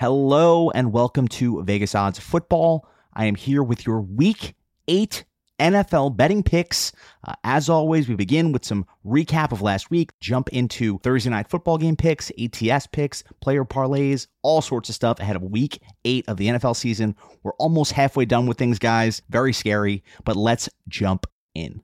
Hello and welcome to Vegas Odds Football. I am here with your week eight NFL betting picks. Uh, as always, we begin with some recap of last week, jump into Thursday night football game picks, ATS picks, player parlays, all sorts of stuff ahead of week eight of the NFL season. We're almost halfway done with things, guys. Very scary, but let's jump in.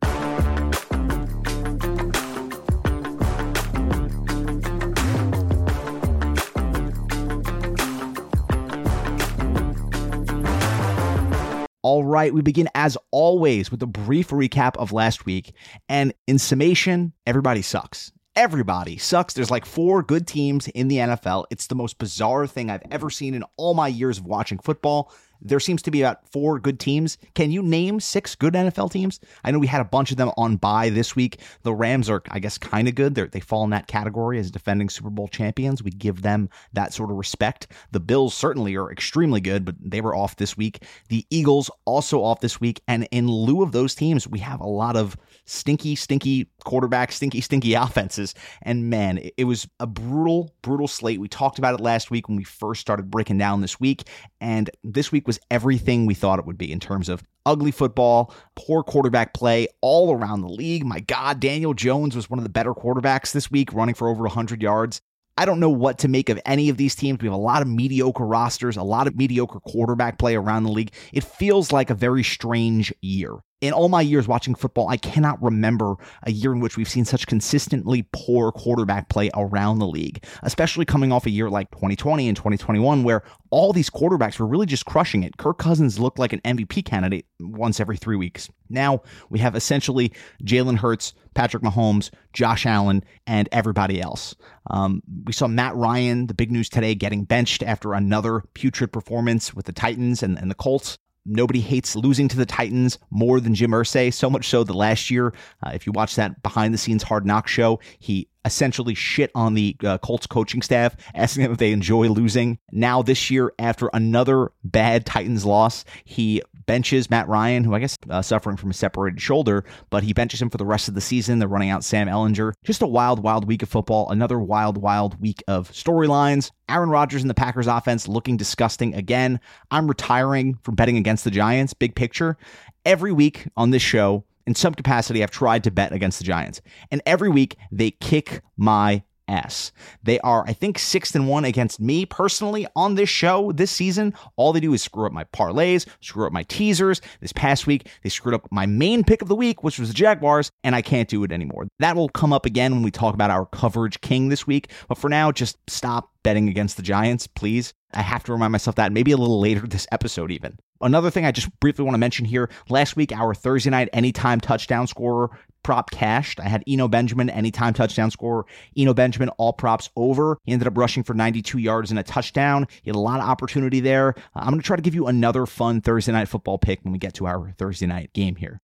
All right, we begin as always with a brief recap of last week. And in summation, everybody sucks. Everybody sucks. There's like four good teams in the NFL. It's the most bizarre thing I've ever seen in all my years of watching football there seems to be about four good teams. Can you name six good NFL teams? I know we had a bunch of them on bye this week. The Rams are, I guess, kind of good. They're, they fall in that category as defending Super Bowl champions. We give them that sort of respect. The Bills certainly are extremely good, but they were off this week. The Eagles also off this week. And in lieu of those teams, we have a lot of stinky, stinky quarterbacks, stinky, stinky offenses. And man, it, it was a brutal, brutal slate. We talked about it last week when we first started breaking down this week. And this week was everything we thought it would be in terms of ugly football, poor quarterback play all around the league. My God, Daniel Jones was one of the better quarterbacks this week, running for over 100 yards. I don't know what to make of any of these teams. We have a lot of mediocre rosters, a lot of mediocre quarterback play around the league. It feels like a very strange year in all my years watching football, I cannot remember a year in which we've seen such consistently poor quarterback play around the league, especially coming off a year like 2020 and 2021, where all these quarterbacks were really just crushing it. Kirk Cousins looked like an MVP candidate once every three weeks. Now we have essentially Jalen Hurts, Patrick Mahomes, Josh Allen, and everybody else. Um, we saw Matt Ryan, the big news today, getting benched after another putrid performance with the Titans and, and the Colts. Nobody hates losing to the Titans more than Jim Irsay, so much so that last year, uh, if you watch that behind the scenes Hard Knock show, he essentially shit on the uh, Colts coaching staff, asking them if they enjoy losing. Now, this year, after another bad Titans loss, he benches Matt Ryan, who I guess uh, suffering from a separated shoulder, but he benches him for the rest of the season. They're running out Sam Ehlinger. Just a wild, wild week of football. Another wild, wild week of storylines. Aaron Rodgers and the Packers offense looking disgusting again. I'm retiring from betting against the Giants, big picture. Every week on this show, in some capacity, I've tried to bet against the Giants. And every week, they kick my ass. They are, I think, sixth and one against me personally on this show this season. All they do is screw up my parlays, screw up my teasers. This past week, they screwed up my main pick of the week, which was the Jaguars, and I can't do it anymore. That will come up again when we talk about our coverage king this week. But for now, just stop betting against the Giants, please. I have to remind myself that maybe a little later this episode, even. Another thing I just briefly want to mention here last week, our Thursday night anytime touchdown scorer prop cashed. I had Eno Benjamin, anytime touchdown scorer. Eno Benjamin, all props over. He ended up rushing for 92 yards and a touchdown. He had a lot of opportunity there. I'm going to try to give you another fun Thursday night football pick when we get to our Thursday night game here.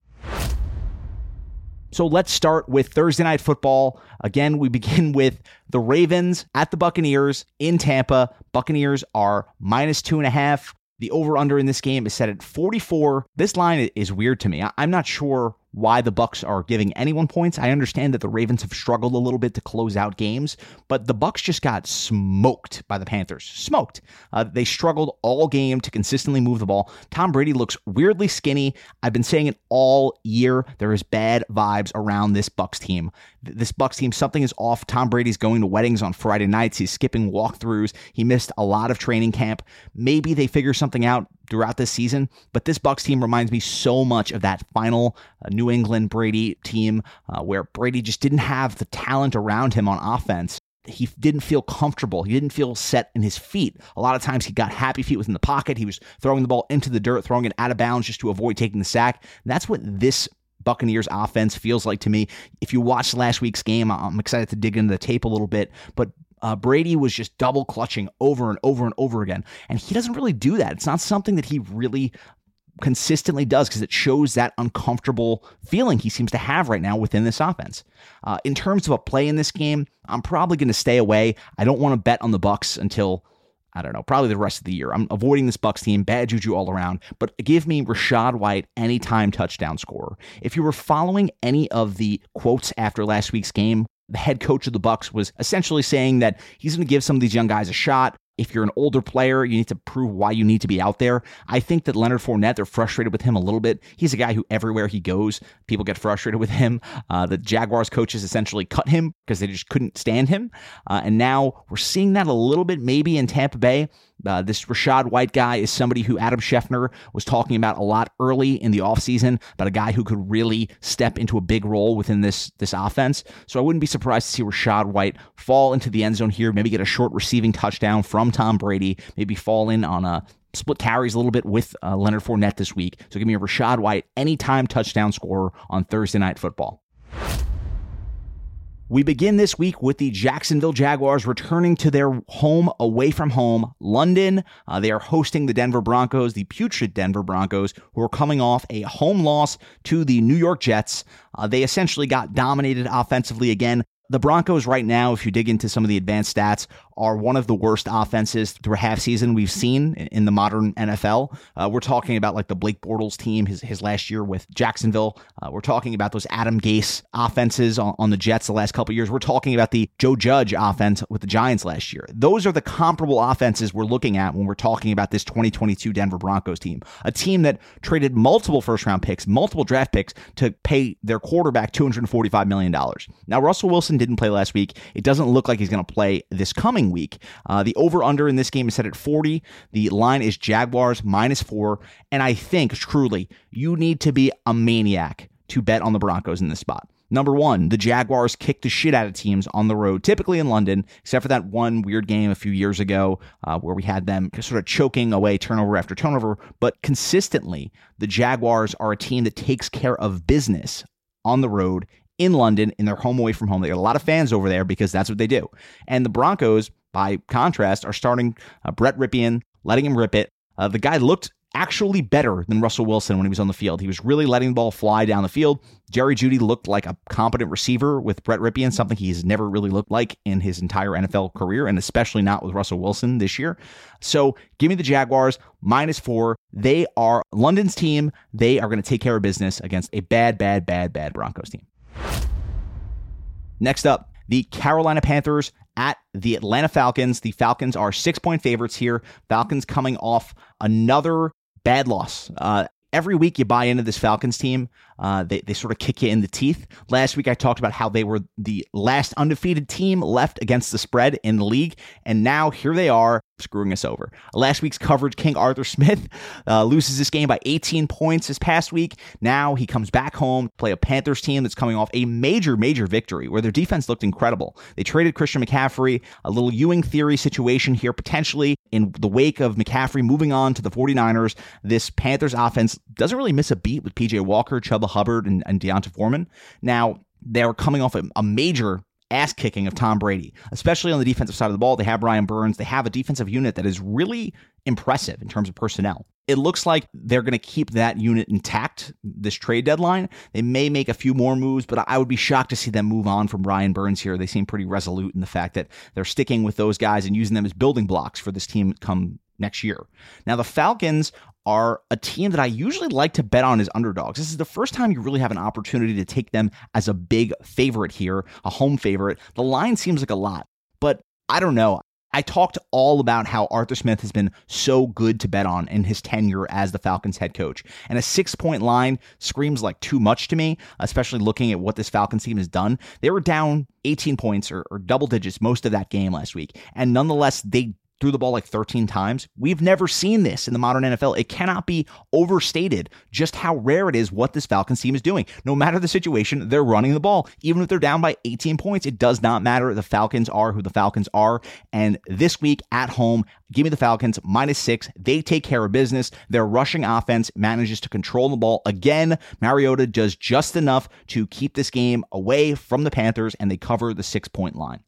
So let's start with Thursday night football. Again, we begin with the Ravens at the Buccaneers in Tampa. Buccaneers are minus two and a half. The over under in this game is set at 44. This line is weird to me. I'm not sure why the Bucks are giving anyone points. I understand that the Ravens have struggled a little bit to close out games, but the Bucks just got smoked by the Panthers. Smoked. Uh, they struggled all game to consistently move the ball. Tom Brady looks weirdly skinny. I've been saying it all year. There is bad vibes around this Bucks team. This Bucks team, something is off. Tom Brady's going to weddings on Friday nights. He's skipping walkthroughs. He missed a lot of training camp. Maybe they figure something out throughout this season. But this Bucks team reminds me so much of that final uh, New England Brady team uh, where Brady just didn't have the talent around him on offense. He didn't feel comfortable. He didn't feel set in his feet. A lot of times he got happy feet within the pocket. He was throwing the ball into the dirt, throwing it out of bounds just to avoid taking the sack. That's what this Buccaneers offense feels like to me. If you watched last week's game, I'm excited to dig into the tape a little bit, but uh, Brady was just double clutching over and over and over again. And he doesn't really do that. It's not something that he really consistently does because it shows that uncomfortable feeling he seems to have right now within this offense. Uh, in terms of a play in this game, I'm probably going to stay away. I don't want to bet on the Bucks until I don't know, probably the rest of the year. I'm avoiding this Bucks team, bad juju all around, but give me Rachaad White anytime touchdown scorer. If you were following any of the quotes after last week's game, the head coach of the Bucks was essentially saying that he's going to give some of these young guys a shot. if you're an older player, you need to prove why you need to be out there. I think that Leonard Fournette, they're frustrated with him a little bit. He's a guy who everywhere he goes, people get frustrated with him. Uh, the Jaguars coaches essentially cut him because they just couldn't stand him. Uh, and now we're seeing that a little bit maybe in Tampa Bay. Uh, this Rachaad White guy is somebody who Adam Schefter was talking about a lot early in the offseason, about a guy who could really step into a big role within this, this offense. So I wouldn't be surprised to see Rachaad White fall into the end zone here, maybe get a short receiving touchdown from Tom Brady, maybe fall in on a split carries a little bit with uh, Leonard Fournette this week. So give me a Rachaad White anytime touchdown scorer on Thursday Night Football. We begin this week with the Jacksonville Jaguars returning to their home away from home, London. Uh, they are hosting the Denver Broncos, the putrid Denver Broncos, who are coming off a home loss to the New York Jets. Uh, they essentially got dominated offensively again. The Broncos, right now, if you dig into some of the advanced stats, are one of the worst offenses through a half season we've seen in the modern NFL. Uh, we're talking about like the Blake Bortles team, his, his last year with Jacksonville. Uh, we're talking about those Adam Gase offenses on, on the Jets the last couple years. We're talking about the Joe Judge offense with the Giants last year. Those are the comparable offenses we're looking at when we're talking about this 2022 Denver Broncos team, a team that traded multiple first round picks, multiple draft picks to pay their quarterback $245 million. Now, Russell Wilson didn't play last week. It doesn't look like he's going to play this coming coming week. Uh, the over under in this game is set at 40. The line is Jaguars minus four. And I think truly you need to be a maniac to bet on the Broncos in this spot. Number one, the Jaguars kick the shit out of teams on the road, typically in London, except for that one weird game a few years ago uh, where we had them sort of choking away turnover after turnover. But consistently, the Jaguars are a team that takes care of business on the road in London in their home away from home. They got a lot of fans over there because that's what they do. And the Broncos, by contrast, are starting uh, Brett Rypien, letting him rip it. Uh, the guy looked actually better than Russell Wilson when he was on the field. He was really letting the ball fly down the field. Jerry Jeudy looked like a competent receiver with Brett Rypien, something he's never really looked like in his entire NFL career, and especially not with Russell Wilson this year. So give me the Jaguars minus four. They are London's team. They are going to take care of business against a bad, bad, bad, bad Broncos team. Next up, the Carolina Panthers at the Atlanta Falcons. The Falcons are six point favorites here. Falcons coming off another bad loss. Uh, every week you buy into this Falcons team. Uh, they, they sort of kick you in the teeth. Last week I talked about how they were the last undefeated team left against the spread in the league. And now here they are screwing us over. Last week's coverage, King Arthur Smith uh, loses this game by 18 points this past week. Now he comes back home, to play a Panthers team that's coming off a major, major victory where their defense looked incredible. They traded Christian McCaffrey, a little Ewing theory situation here potentially in the wake of McCaffrey moving on to the 49ers. This Panthers offense doesn't really miss a beat with PJ Walker, Chuba Hubbard, and, and D'Onta Foreman. Now, they're coming off a, a major ass kicking of Tom Brady, especially on the defensive side of the ball. They have Brian Burns. They have a defensive unit that is really impressive in terms of personnel. It looks like they're going to keep that unit intact this trade deadline. They may make a few more moves, but I would be shocked to see them move on from Brian Burns here. They seem pretty resolute in the fact that they're sticking with those guys and using them as building blocks for this team come next year. Now, the Falcons are a team that I usually like to bet on as underdogs. This is the first time you really have an opportunity to take them as a big favorite here, a home favorite. The line seems like a lot, but I don't know. I talked all about how Arthur Smith has been so good to bet on in his tenure as the Falcons head coach. And a six point line screams like too much to me, especially looking at what this Falcons team has done. They were down 18 points or, or double digits most of that game last week. And nonetheless, they threw the ball like 13 times. We've never seen this in the modern NFL. It cannot be overstated just how rare it is what this Falcons team is doing. No matter the situation, they're running the ball. Even if they're down by 18 points, it does not matter. The Falcons are who the Falcons are. And this week at home, give me the Falcons minus six. They take care of business. Their rushing offense manages to control the ball. Again, Mariota does just enough to keep this game away from the Panthers, and they cover the six point line.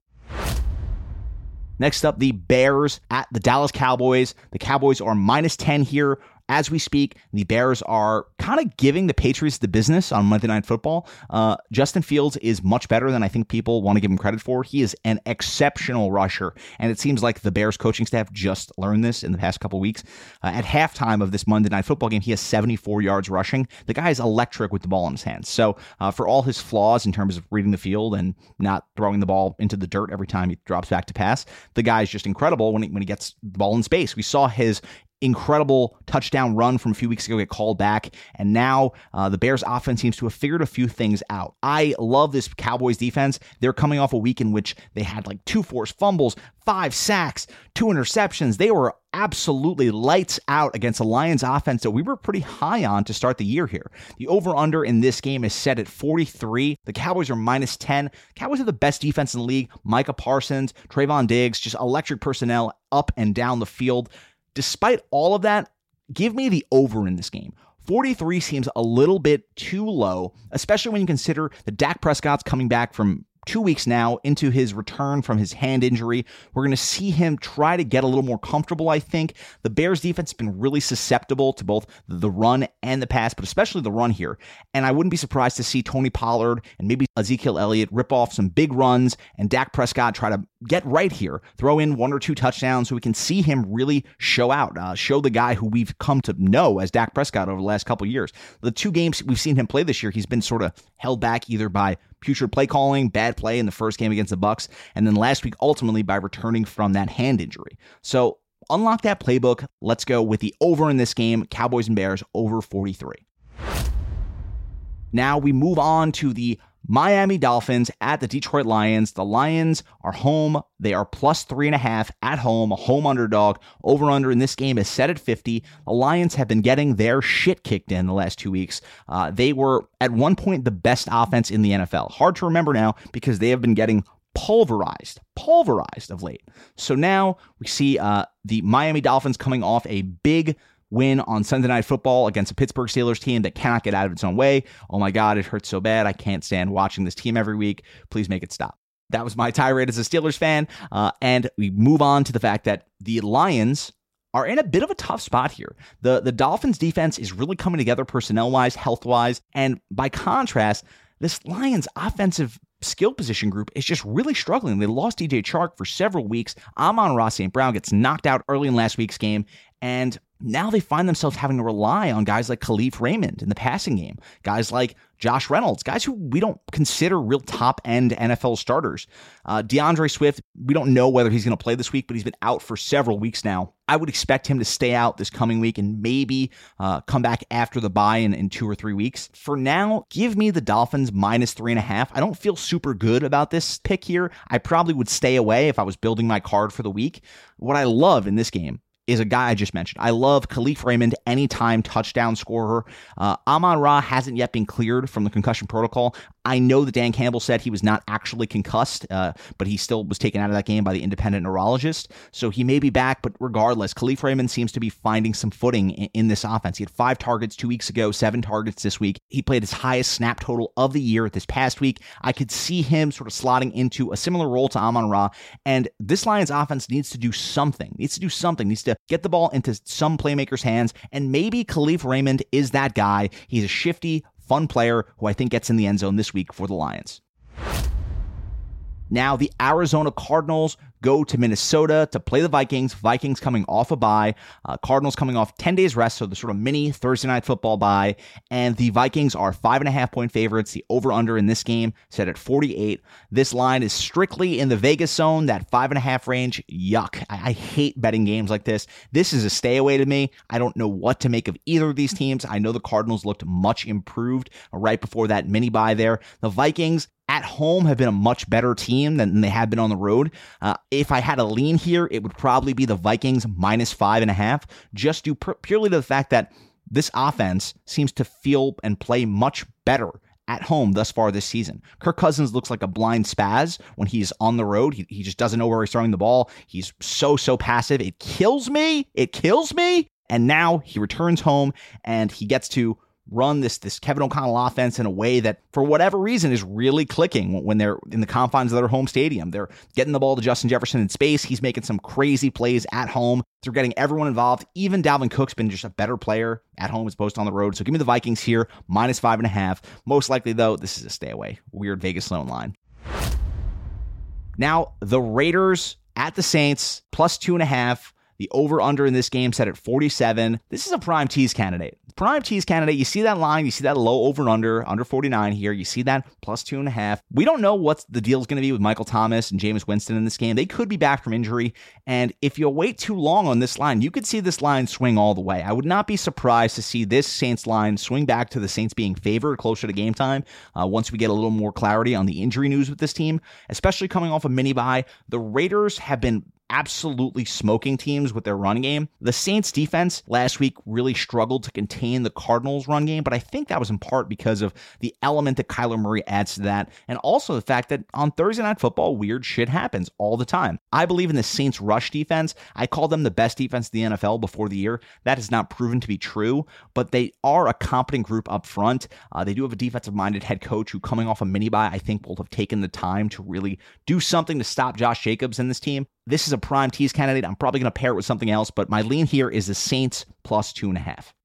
Next up, the Bears at the Dallas Cowboys. The Cowboys are minus 10 here as we speak, the Bears are kind of giving the Patriots the business on Monday Night Football. Uh, Justin Fields is much better than I think people want to give him credit for. He is an exceptional rusher, and it seems like the Bears coaching staff just learned this in the past couple weeks. Uh, at halftime of this Monday Night Football game, he has 74 yards rushing. The guy is electric with the ball in his hands. So, uh, for all his flaws in terms of reading the field and not throwing the ball into the dirt every time he drops back to pass, the guy is just incredible when he, when he gets the ball in space. We saw his incredible touchdown run from a few weeks ago get called back. And now uh, the Bears offense seems to have figured a few things out. I love this Cowboys defense. They're coming off a week in which they had like two forced fumbles, five sacks, two interceptions. They were absolutely lights out against a Lions offense that we were pretty high on to start the year here. The over under in this game is set at 43. The Cowboys are minus 10. Cowboys have the best defense in the league. Micah Parsons, Trevon Diggs, just electric personnel up and down the field. Despite all of that, give me the over in this game. 43 seems a little bit too low, especially when you consider that Dak Prescott's coming back from two weeks now into his return from his hand injury. We're going to see him try to get a little more comfortable, I think. The Bears defense has been really susceptible to both the run and the pass, but especially the run here. And I wouldn't be surprised to see Tony Pollard and maybe Ezekiel Elliott rip off some big runs and Dak Prescott try to get right here, throw in one or two touchdowns so we can see him really show out, uh, show the guy who we've come to know as Dak Prescott over the last couple years. The two games we've seen him play this year, he's been sort of held back either by putrid play calling, bad play in the first game against the Bucks, and then last week ultimately by returning from that hand injury. So unlock that playbook. Let's go with the over in this game, Cowboys and Bears over 43. Now we move on to the Miami Dolphins at the Detroit Lions. The Lions are home. They are plus three and a half at home, a home underdog. Over under in this game is set at 50. The Lions have been getting their shit kicked in the last two weeks. Uh, they were at one point the best offense in the NFL. Hard to remember now because they have been getting pulverized, pulverized of late. So now we see uh, the Miami Dolphins coming off a big win on Sunday Night Football against a Pittsburgh Steelers team that cannot get out of its own way. Oh my God, it hurts so bad. I can't stand watching this team every week. Please make it stop. That was my tirade as a Steelers fan. Uh, and we move on to the fact that the Lions are in a bit of a tough spot here. The the Dolphins defense is really coming together personnel wise, health wise, and by contrast, this Lions offensive skill position group is just really struggling. They lost DJ Chark for several weeks. Amon-Ra St. Brown gets knocked out early in last week's game, and now they find themselves having to rely on guys like Kalif Raymond in the passing game, guys like Josh Reynolds, guys who we don't consider real top end NFL starters. Uh, D'Andre Swift, we don't know whether he's going to play this week, but he's been out for several weeks now. I would expect him to stay out this coming week and maybe uh, come back after the bye in, in two or three weeks. For now, give me the Dolphins minus three and a half. I don't feel super good about this pick here. I probably would stay away if I was building my card for the week. What I love in this game is a guy I just mentioned. I love Kalif Raymond, anytime touchdown scorer. Uh, Amon Ra hasn't yet been cleared from the concussion protocol. I know that Dan Campbell said he was not actually concussed, uh, but he still was taken out of that game by the independent neurologist. So he may be back, but regardless, Kalif Raymond seems to be finding some footing in, in this offense. He had five targets two weeks ago, seven targets this week. He played his highest snap total of the year this past week. I could see him sort of slotting into a similar role to Amon Ra. And this Lions offense needs to do something, needs to do something, needs to get the ball into some playmakers' hands. And maybe Kalif Raymond is that guy. He's a shifty, fun player who I think gets in the end zone this week for the Lions. Now, the Arizona Cardinals go to Minnesota to play the Vikings. Vikings coming off a bye. Uh, Cardinals coming off 10 days rest, so the sort of mini Thursday night football bye. And the Vikings are five and a half point favorites. The over under in this game set at 48. This line is strictly in the Vegas zone, that five and a half range. Yuck. I, I hate betting games like this. This is a stay away to me. I don't know what to make of either of these teams. I know the Cardinals looked much improved right before that mini bye there. The Vikings, at home have been a much better team than they have been on the road. Uh, if I had a lean here, it would probably be the Vikings minus five and a half, just due purely to the fact that this offense seems to feel and play much better at home thus far this season. Kirk Cousins looks like a blind spaz when he's on the road. He, he just doesn't know where he's throwing the ball. He's so, so passive. It kills me. It kills me. And now he returns home and he gets to run this this Kevin O'Connell offense in a way that, for whatever reason, is really clicking when they're in the confines of their home stadium. They're getting the ball to Justin Jefferson in space. He's making some crazy plays at home. They're getting everyone involved. Even Dalvin Cook's been just a better player at home as opposed to on the road. So give me the Vikings here, minus five and a half. Most likely, though, this is a stay away. Weird Vegas loan line. Now, the Raiders at the Saints, plus two and a half. The over under in this game set at 47. This is a prime tease candidate prime tease candidate. You see that line, you see that low over and under, under 49 here. You see that plus two and a half. We don't know what the deal is going to be with Michael Thomas and Jameis Winston in this game. They could be back from injury. And if you wait too long on this line, you could see this line swing all the way. I would not be surprised to see this Saints line swing back to the Saints being favored closer to game time uh, once we get a little more clarity on the injury news with this team, especially coming off a mini bye. The Raiders have been absolutely smoking teams with their run game. The Saints defense last week really struggled to contain the Cardinals run game, but I think that was in part because of the element that Kyler Murray adds to that and also the fact that on Thursday night football weird shit happens all the time. I believe in the Saints rush defense. I called them the best defense in the NFL before the year. That has not proven to be true, but they are a competent group up front. Uh, they do have a defensive minded head coach who coming off a mini bye I think will have taken the time to really do something to stop Josh Jacobs in this team. This is a prime tease candidate. I'm probably going to pair it with something else, but my lean here is the Saints plus two and a half.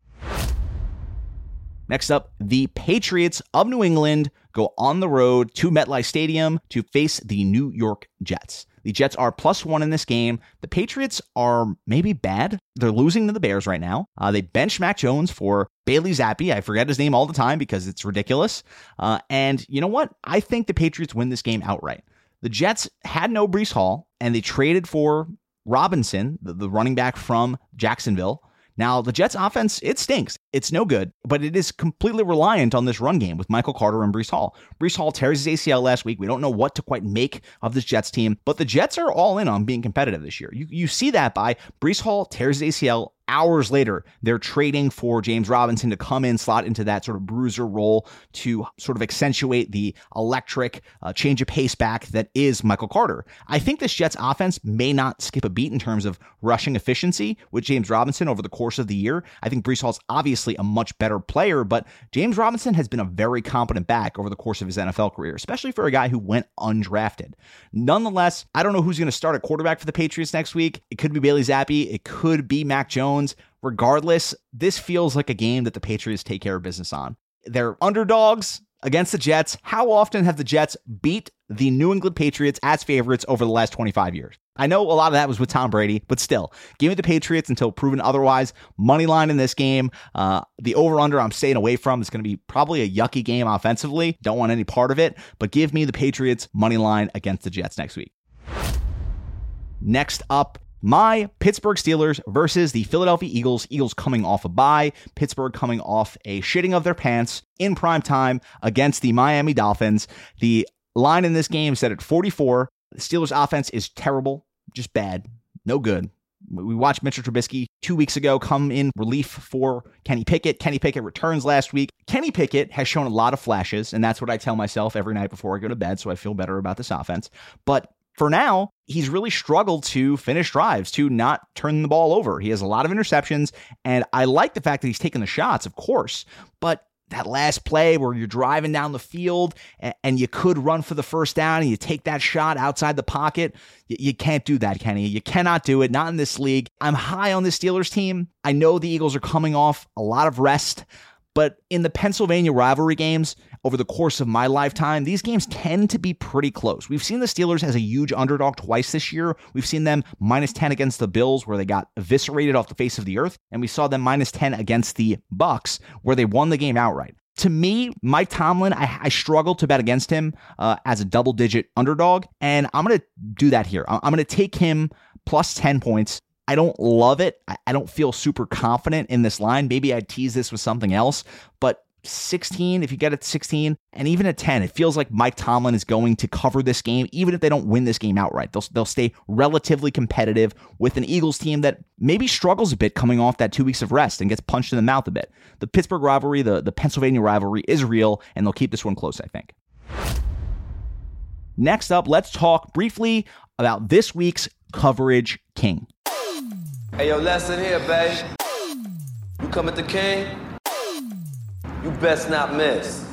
Next up, the Patriots of New England go on the road to MetLife Stadium to face the New York Jets. The Jets are plus one in this game. The Patriots are maybe bad. They're losing to the Bears right now. Uh, they bench Mac Jones for Bailey Zappe. I forget his name all the time because it's ridiculous. Uh, and you know what? I think the Patriots win this game outright. The Jets had no Breece Hall, and they traded for Robinson, the, the running back from Jacksonville. Now, the Jets offense, it stinks. It's no good, but it is completely reliant on this run game with Michael Carter and Breece Hall. Breece Hall tears his ACL last week. We don't know what to quite make of this Jets team, but the Jets are all in on being competitive this year. You, you see that by Breece Hall tears his ACL hours later, they're trading for James Robinson to come in, slot into that sort of bruiser role to sort of accentuate the electric uh, change of pace back that is Michael Carter. I think this Jets offense may not skip a beat in terms of rushing efficiency with James Robinson over the course of the year. I think Breece Hall's obviously a much better player, but James Robinson has been a very competent back over the course of his NFL career, especially for a guy who went undrafted. Nonetheless, I don't know who's going to start at quarterback for the Patriots next week. It could be Bailey Zappe, It could be Mac Jones. Jones. Regardless, this feels like a game that the Patriots take care of business on. They're underdogs against the Jets. How often have the Jets beat the New England Patriots as favorites over the last 25 years? I know a lot of that was with Tom Brady, but still, give me the Patriots until proven otherwise. Money line in this game. Uh, the over under I'm staying away from. It's going to be probably a yucky game offensively. Don't want any part of it, but give me the Patriots money line against the Jets next week. Next up, my Pittsburgh Steelers versus the Philadelphia Eagles. Eagles coming off a bye, Pittsburgh coming off a shitting of their pants in prime time against the Miami Dolphins. The line in this game set at 44. The Steelers offense is terrible, just bad, no good. We watched Mitchell Trubisky two weeks ago come in relief for Kenny Pickett. Kenny Pickett returns last week. Kenny Pickett has shown a lot of flashes, and that's what I tell myself every night before I go to bed, so I feel better about this offense. But for now, he's really struggled to finish drives, to not turn the ball over. He has a lot of interceptions, and I like the fact that he's taking the shots, of course, but that last play where you're driving down the field and you could run for the first down and you take that shot outside the pocket, you can't do that, Kenny. You cannot do it, not in this league. I'm high on the Steelers team. I know the Eagles are coming off a lot of rest. But in the Pennsylvania rivalry games, over the course of my lifetime, these games tend to be pretty close. We've seen the Steelers as a huge underdog twice this year. We've seen them minus 10 against the Bills, where they got eviscerated off the face of the earth, and we saw them minus 10 against the Bucks where they won the game outright. To me, Mike Tomlin, I, I struggle to bet against him uh, as a double digit underdog, and I'm going to do that here. I'm going to take him plus 10 points I don't love it. I don't feel super confident in this line. Maybe I'd tease this with something else, but 16, if you get it 16, and even at 10, it feels like Mike Tomlin is going to cover this game, even if they don't win this game outright. They'll, they'll stay relatively competitive with an Eagles team that maybe struggles a bit coming off that two weeks of rest and gets punched in the mouth a bit. The Pittsburgh rivalry, the, the Pennsylvania rivalry is real, and they'll keep this one close, I think. Next up, let's talk briefly about this week's coverage king. Hey, yo, lesson here, babe. You come at the king? You best not miss.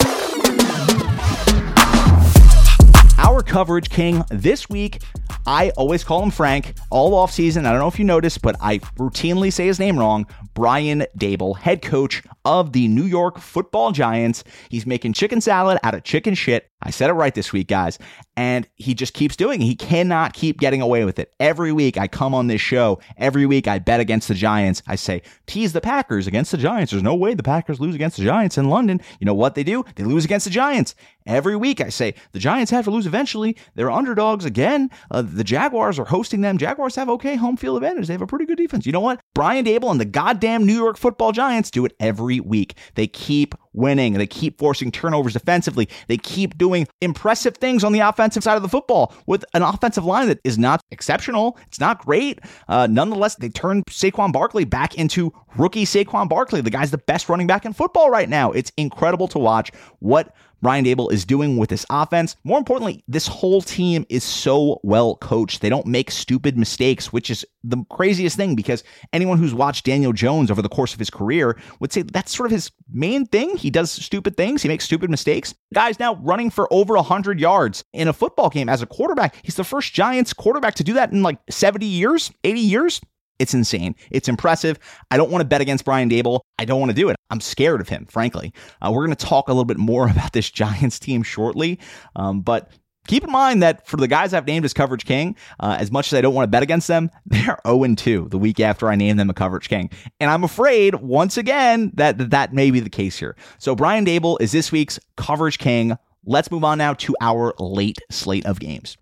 Our coverage king this week I always call him Frank all off season. I don't know if you noticed, but I routinely say his name wrong. Brian Daboll, head coach of the New York Football Giants. He's making chicken salad out of chicken shit. I said it right this week, guys. And he just keeps doing it. He cannot keep getting away with it. Every week I come on this show. Every week I bet against the Giants. I say, tease the Packers against the Giants. There's no way the Packers lose against the Giants in London. You know what they do? They lose against the Giants. Every week I say, the Giants have to lose eventually. They're underdogs again. Uh, the Jaguars are hosting them. Jaguars have okay home field advantage. They have a pretty good defense. You know what? Brian Daboll and the goddamn New York football Giants do it every week. They keep winning. They keep forcing turnovers defensively. They keep doing impressive things on the offensive side of the football with an offensive line that is not exceptional. It's not great. Uh, nonetheless, they turn Saquon Barkley back into rookie Saquon Barkley. The guy's the best running back in football right now. It's incredible to watch what Brian Daboll is doing with this offense. More importantly, this whole team is so well coached. They don't make stupid mistakes, which is the craziest thing because anyone who's watched Daniel Jones over the course of his career would say that's sort of his main thing. He does stupid things, he makes stupid mistakes. Guy's now running for over 100 yards in a football game as a quarterback. He's the first Giants quarterback to do that in like 70 years, 80 years. It's insane. It's impressive. I don't want to bet against Brian Daboll. I don't want to do it. I'm scared of him, frankly. Uh, we're going to talk a little bit more about this Giants team shortly. Um, but keep in mind that for the guys I've named as coverage king, uh, as much as I don't want to bet against them, they're 0 2 the week after I name them a coverage king. And I'm afraid, once again, that that may be the case here. So Brian Daboll is this week's coverage king. Let's move on now to our late slate of games.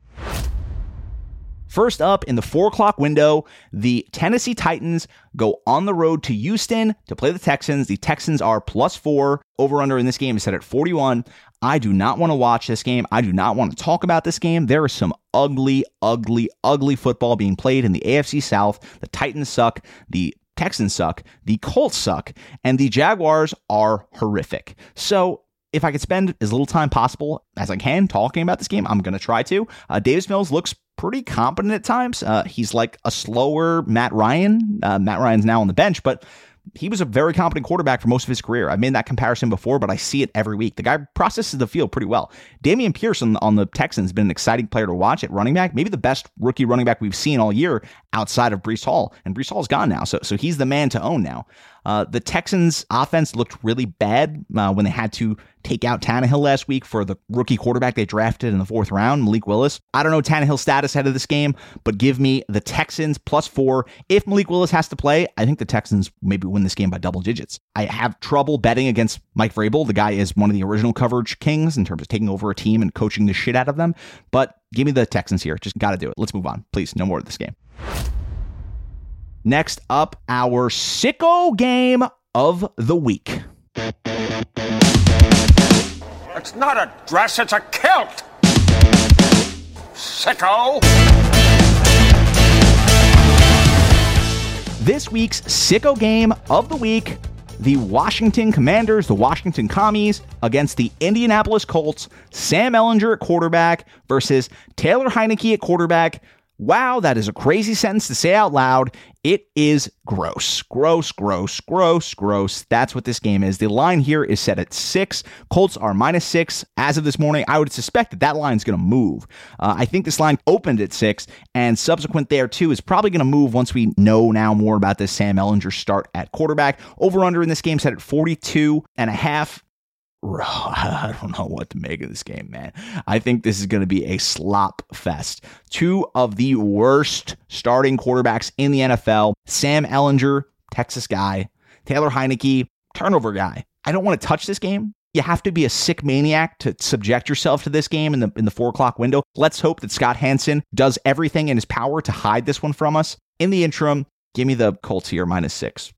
First up in the four o'clock window, the Tennessee Titans go on the road to Houston to play the Texans. The Texans are plus four. Over under in this game is set at 41. I do not want to watch this game. I do not want to talk about this game. There is some ugly, ugly, ugly football being played in the AFC South. The Titans suck. The Texans suck. The Colts suck. And the Jaguars are horrific. So if I could spend as little time possible as I can talking about this game, I'm going to try to. Uh, Davis Mills looks pretty competent at times. Uh, he's like a slower Matt Ryan. Uh, Matt Ryan's now on the bench, but he was a very competent quarterback for most of his career. I've made that comparison before, but I see it every week. The guy processes the field pretty well. Dameon Pierce on, on the Texans has been an exciting player to watch at running back, maybe the best rookie running back we've seen all year outside of Breece Hall. And Breece Hall's gone now, so so he's the man to own now. Uh, the Texans' offense looked really bad uh, when they had to take out Tannehill last week for the rookie quarterback they drafted in the fourth round, Malik Willis. I don't know Tannehill's status ahead of this game, but give me the Texans plus four. If Malik Willis has to play, I think the Texans maybe win this game by double digits. I have trouble betting against Mike Vrabel. The guy is one of the original coverage kings in terms of taking over a team and coaching the shit out of them. But give me the Texans here. Just got to do it. Let's move on. Please, no more of this game. Next up, our sicko game of the week. It's not a dress, it's a kilt! Sicko! This week's sicko game of the week the Washington Commanders, the Washington Commies, against the Indianapolis Colts, Sam Ehlinger at quarterback versus Taylor Heinicke at quarterback, Wow, that is a crazy sentence to say out loud. It is gross. Gross, gross, gross, gross. That's what this game is. The line here is set at six. Colts are minus six. As of this morning, I would suspect that that line is going to move. Uh, I think this line opened at six, and subsequent there too is probably going to move once we know now more about this Sam Ehlinger start at quarterback. Over under in this game set at 42 and a half. I don't know what to make of this game, man. I think this is going to be a slop fest. Two of the worst starting quarterbacks in the NFL Sam Ehlinger, Texas guy, Taylor Heinicke, turnover guy. I don't want to touch this game. You have to be a sick maniac to subject yourself to this game in the in the four o'clock window. Let's hope that Scott Hanson does everything in his power to hide this one from us. In the interim, give me the Colts here minus six.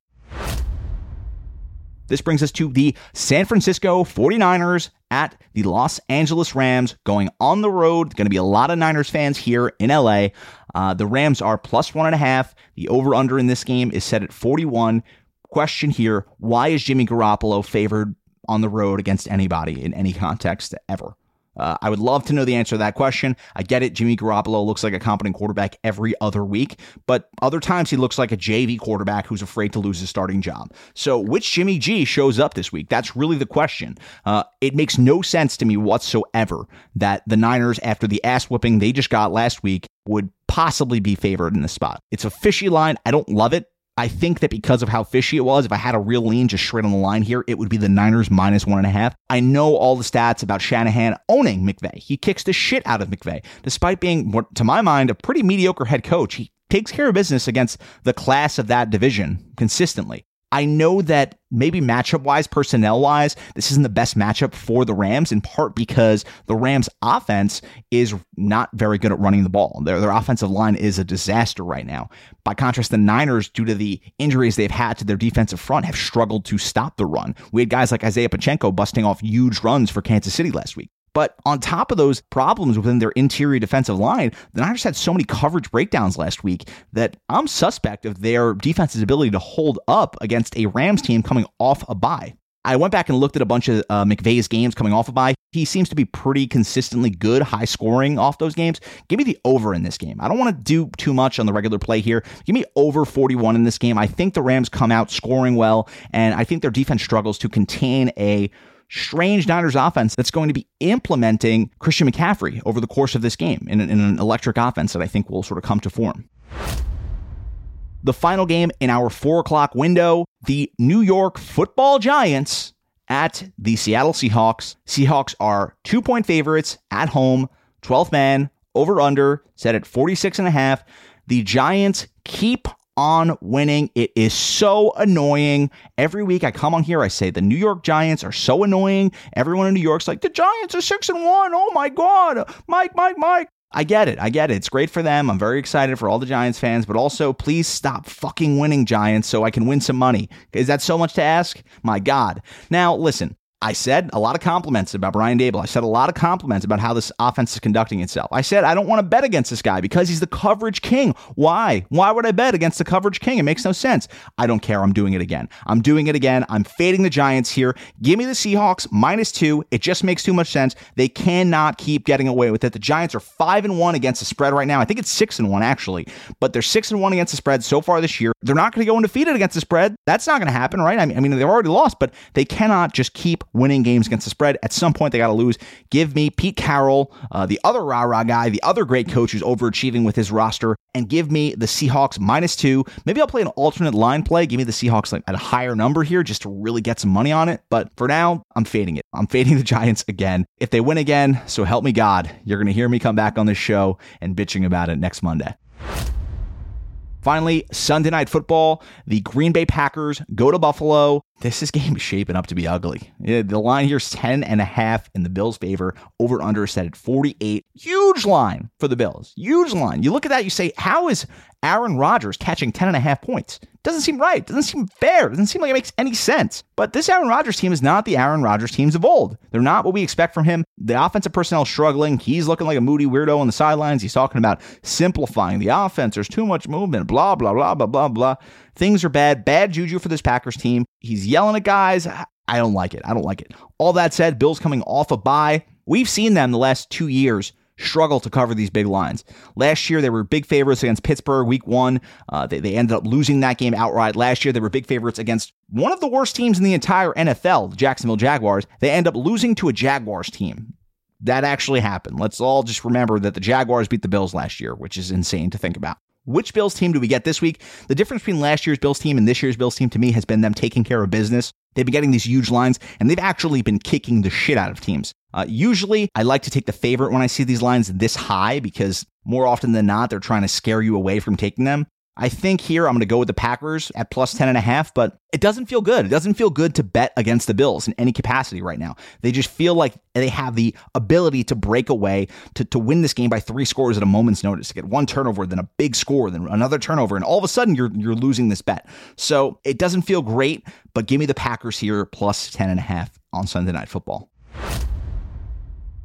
This brings us to the San Francisco 49ers at the Los Angeles Rams going on the road. Going to be a lot of Niners fans here in LA. Uh, the Rams are plus one and a half. The over under in this game is set at 41. Question here why is Jimmy Garoppolo favored on the road against anybody in any context ever? Uh, I would love to know the answer to that question. I get it. Jimmy Garoppolo looks like a competent quarterback every other week, but other times he looks like a JV quarterback who's afraid to lose his starting job. So, which Jimmy G shows up this week? That's really the question. Uh, it makes no sense to me whatsoever that the Niners, after the ass whipping they just got last week, would possibly be favored in this spot. It's a fishy line. I don't love it. I think that because of how fishy it was, if I had a real lean just straight on the line here, it would be the Niners minus one and a half. I know all the stats about Shanahan owning McVay. He kicks the shit out of McVay. Despite being, to my mind, a pretty mediocre head coach, he takes care of business against the class of that division consistently. I know that maybe matchup wise, personnel wise, this isn't the best matchup for the Rams, in part because the Rams' offense is not very good at running the ball. Their, their offensive line is a disaster right now. By contrast, the Niners, due to the injuries they've had to their defensive front, have struggled to stop the run. We had guys like Isaiah Pacheco busting off huge runs for Kansas City last week. But on top of those problems within their interior defensive line, the Niners had so many coverage breakdowns last week that I'm suspect of their defense's ability to hold up against a Rams team coming off a bye. I went back and looked at a bunch of uh, McVay's games coming off a bye. He seems to be pretty consistently good, high scoring off those games. Give me the over in this game. I don't want to do too much on the regular play here. Give me over 41 in this game. I think the Rams come out scoring well, and I think their defense struggles to contain a strange Niners offense that's going to be implementing Christian McCaffrey over the course of this game in, in an electric offense that I think will sort of come to form. The final game in our four o'clock window, the New York football giants at the Seattle Seahawks. Seahawks are two point favorites at home, 12th man, over under, set at 46 and a half. The Giants keep on winning. It is so annoying. Every week I come on here, I say the New York Giants are so annoying. Everyone in New York's like, the Giants are six and one. Oh my God. Mike, Mike, Mike. I get it. I get it. It's great for them. I'm very excited for all the Giants fans, but also please stop fucking winning Giants so I can win some money. Is that so much to ask? My God. Now, listen, I said a lot of compliments about Brian Daboll. I said a lot of compliments about how this offense is conducting itself. I said I don't want to bet against this guy because he's the coverage king. Why? Why would I bet against the coverage king? It makes no sense. I don't care. I'm doing it again. I'm doing it again. I'm fading the Giants here. Give me the Seahawks minus two. It just makes too much sense. They cannot keep getting away with it. The Giants are five and one against the spread right now. I think it's six and one actually, but they're six and one against the spread so far this year. They're not going to go undefeated against the spread. That's not going to happen, right? I mean, I mean, they've already lost, but they cannot just keep winning games against the spread. At some point, they got to lose. Give me Pete Carroll, uh, the other rah rah guy, the other great coach who's overachieving with his roster, and give me the Seahawks minus two. Maybe I'll play an alternate line play. Give me the Seahawks like at a higher number here just to really get some money on it. But for now, I'm fading it. I'm fading the Giants again. If they win again, so help me God, you're going to hear me come back on this show and bitching about it next Monday. Finally, Sunday night football. The Green Bay Packers go to Buffalo. This is game is shaping up to be ugly. The line here is 10 and a half in the Bills' favor. Over under set at 48. Huge line for the Bills. Huge line. You look at that, you say, how is Aaron Rodgers catching 10 and a half points? Doesn't seem right. Doesn't seem fair. Doesn't seem like it makes any sense. But this Aaron Rodgers team is not the Aaron Rodgers teams of old. They're not what we expect from him. The offensive personnel struggling. He's looking like a moody weirdo on the sidelines. He's talking about simplifying the offense. There's too much movement. Blah blah blah blah blah blah. Things are bad. Bad juju for this Packers team. He's yelling at guys. I don't like it. I don't like it. All that said, Bills coming off a bye. We've seen them the last two years struggle to cover these big lines. Last year, they were big favorites against Pittsburgh week one. Uh, they, they ended up losing that game outright. Last year, they were big favorites against one of the worst teams in the entire NFL, the Jacksonville Jaguars. They end up losing to a Jaguars team. That actually happened. Let's all just remember that the Jaguars beat the Bills last year, which is insane to think about. Which Bills team do we get this week? The difference between last year's Bills team and this year's Bills team to me has been them taking care of business. They've been getting these huge lines, and they've actually been kicking the shit out of teams. Uh, usually, I like to take the favorite when I see these lines this high because more often than not, they're trying to scare you away from taking them. I think here I'm going to go with the Packers at plus 10 and a half, but it doesn't feel good. It doesn't feel good to bet against the Bills in any capacity right now. They just feel like they have the ability to break away, to, to win this game by three scores at a moment's notice, to get one turnover, then a big score, then another turnover, and all of a sudden you're you're losing this bet. So it doesn't feel great, but give me the Packers here plus 10 and a half on Sunday night football.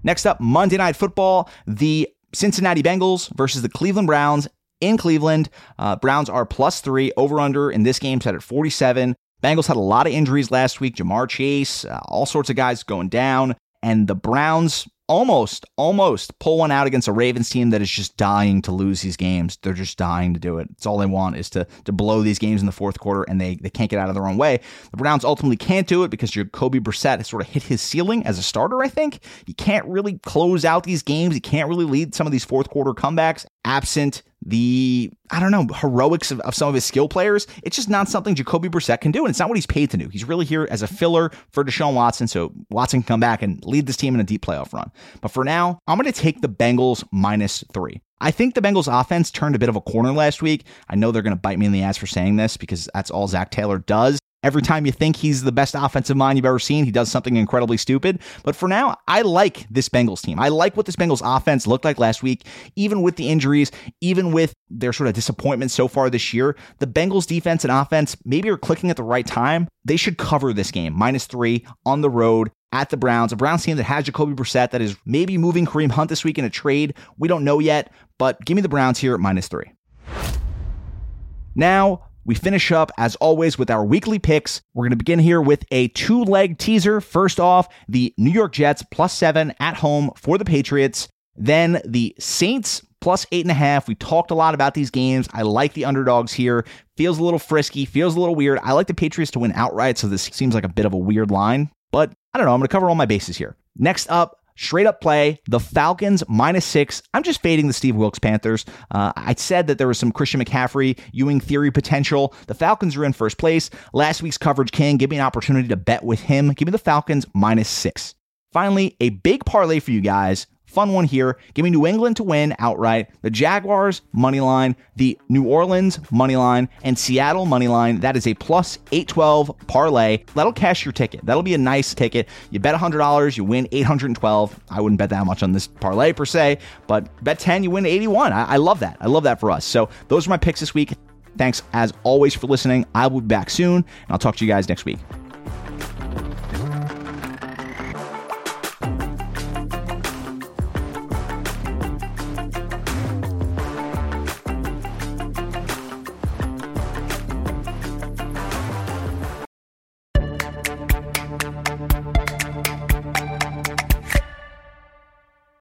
Next up, Monday night football, the Cincinnati Bengals versus the Cleveland Browns in Cleveland. Uh, Browns are plus three over under in this game set at 47. Bengals had a lot of injuries last week. Ja'Marr Chase, uh, all sorts of guys going down. And the Browns almost, almost pull one out against a Ravens team that is just dying to lose these games. They're just dying to do it. It's all they want is to to blow these games in the fourth quarter, and they they can't get out of their own way. The Browns ultimately can't do it because Jacoby Brissett has sort of hit his ceiling as a starter. I think You can't really close out these games. You can't really lead some of these fourth quarter comebacks absent the I don't know heroics of, of, some of his skill players. It's just not something Jacoby Brissett can do, and it's not what he's paid to do. He's really here as a filler for Deshaun Watson, so Watson can come back and lead this team in a deep playoff run. But for now, I'm going to take the Bengals minus three. I think the Bengals offense turned a bit of a corner last week. I know they're going to bite me in the ass for saying this because that's all Zac Taylor does. Every time you think he's the best offensive mind you've ever seen, he does something incredibly stupid. But for now, I like this Bengals team. I like what this Bengals offense looked like last week, even with the injuries, even with their sort of disappointment so far this year. The Bengals defense and offense maybe are clicking at the right time. They should cover this game, minus three on the road at the Browns. A Browns team that has Jacoby Brissett that is maybe moving Kareem Hunt this week in a trade. We don't know yet, but give me the Browns here at minus three. Now, we finish up, as always, with our weekly picks. We're going to begin here with a two leg teaser. First off, the New York Jets plus seven at home for the Patriots. Then the Saints plus eight and a half. We talked a lot about these games. I like the underdogs here. Feels a little frisky, feels a little weird. I like the Patriots to win outright, so this seems like a bit of a weird line, but I don't know. I'm going to cover all my bases here. Next up, Straight up play, the Falcons minus six. I'm just fading the Steve Wilks Panthers. Uh, I said that there was some Christian McCaffrey, Ewing theory potential. The Falcons are in first place. Last week's coverage king. Give me an opportunity to bet with him. Give me the Falcons minus six. Finally, a big parlay for you guys. Fun one here. Give me New England to win outright, the Jaguars money line, the New Orleans money line, and Seattle money line. That is a plus 812 parlay. That'll cash your ticket. That'll be a nice ticket. You bet $100, you win 812. I wouldn't bet that much on this parlay per se, but bet 10, you win 81. I, I love that. I love that for us. So those are my picks this week. Thanks as always for listening. I will be back soon, and I'll talk to you guys next week.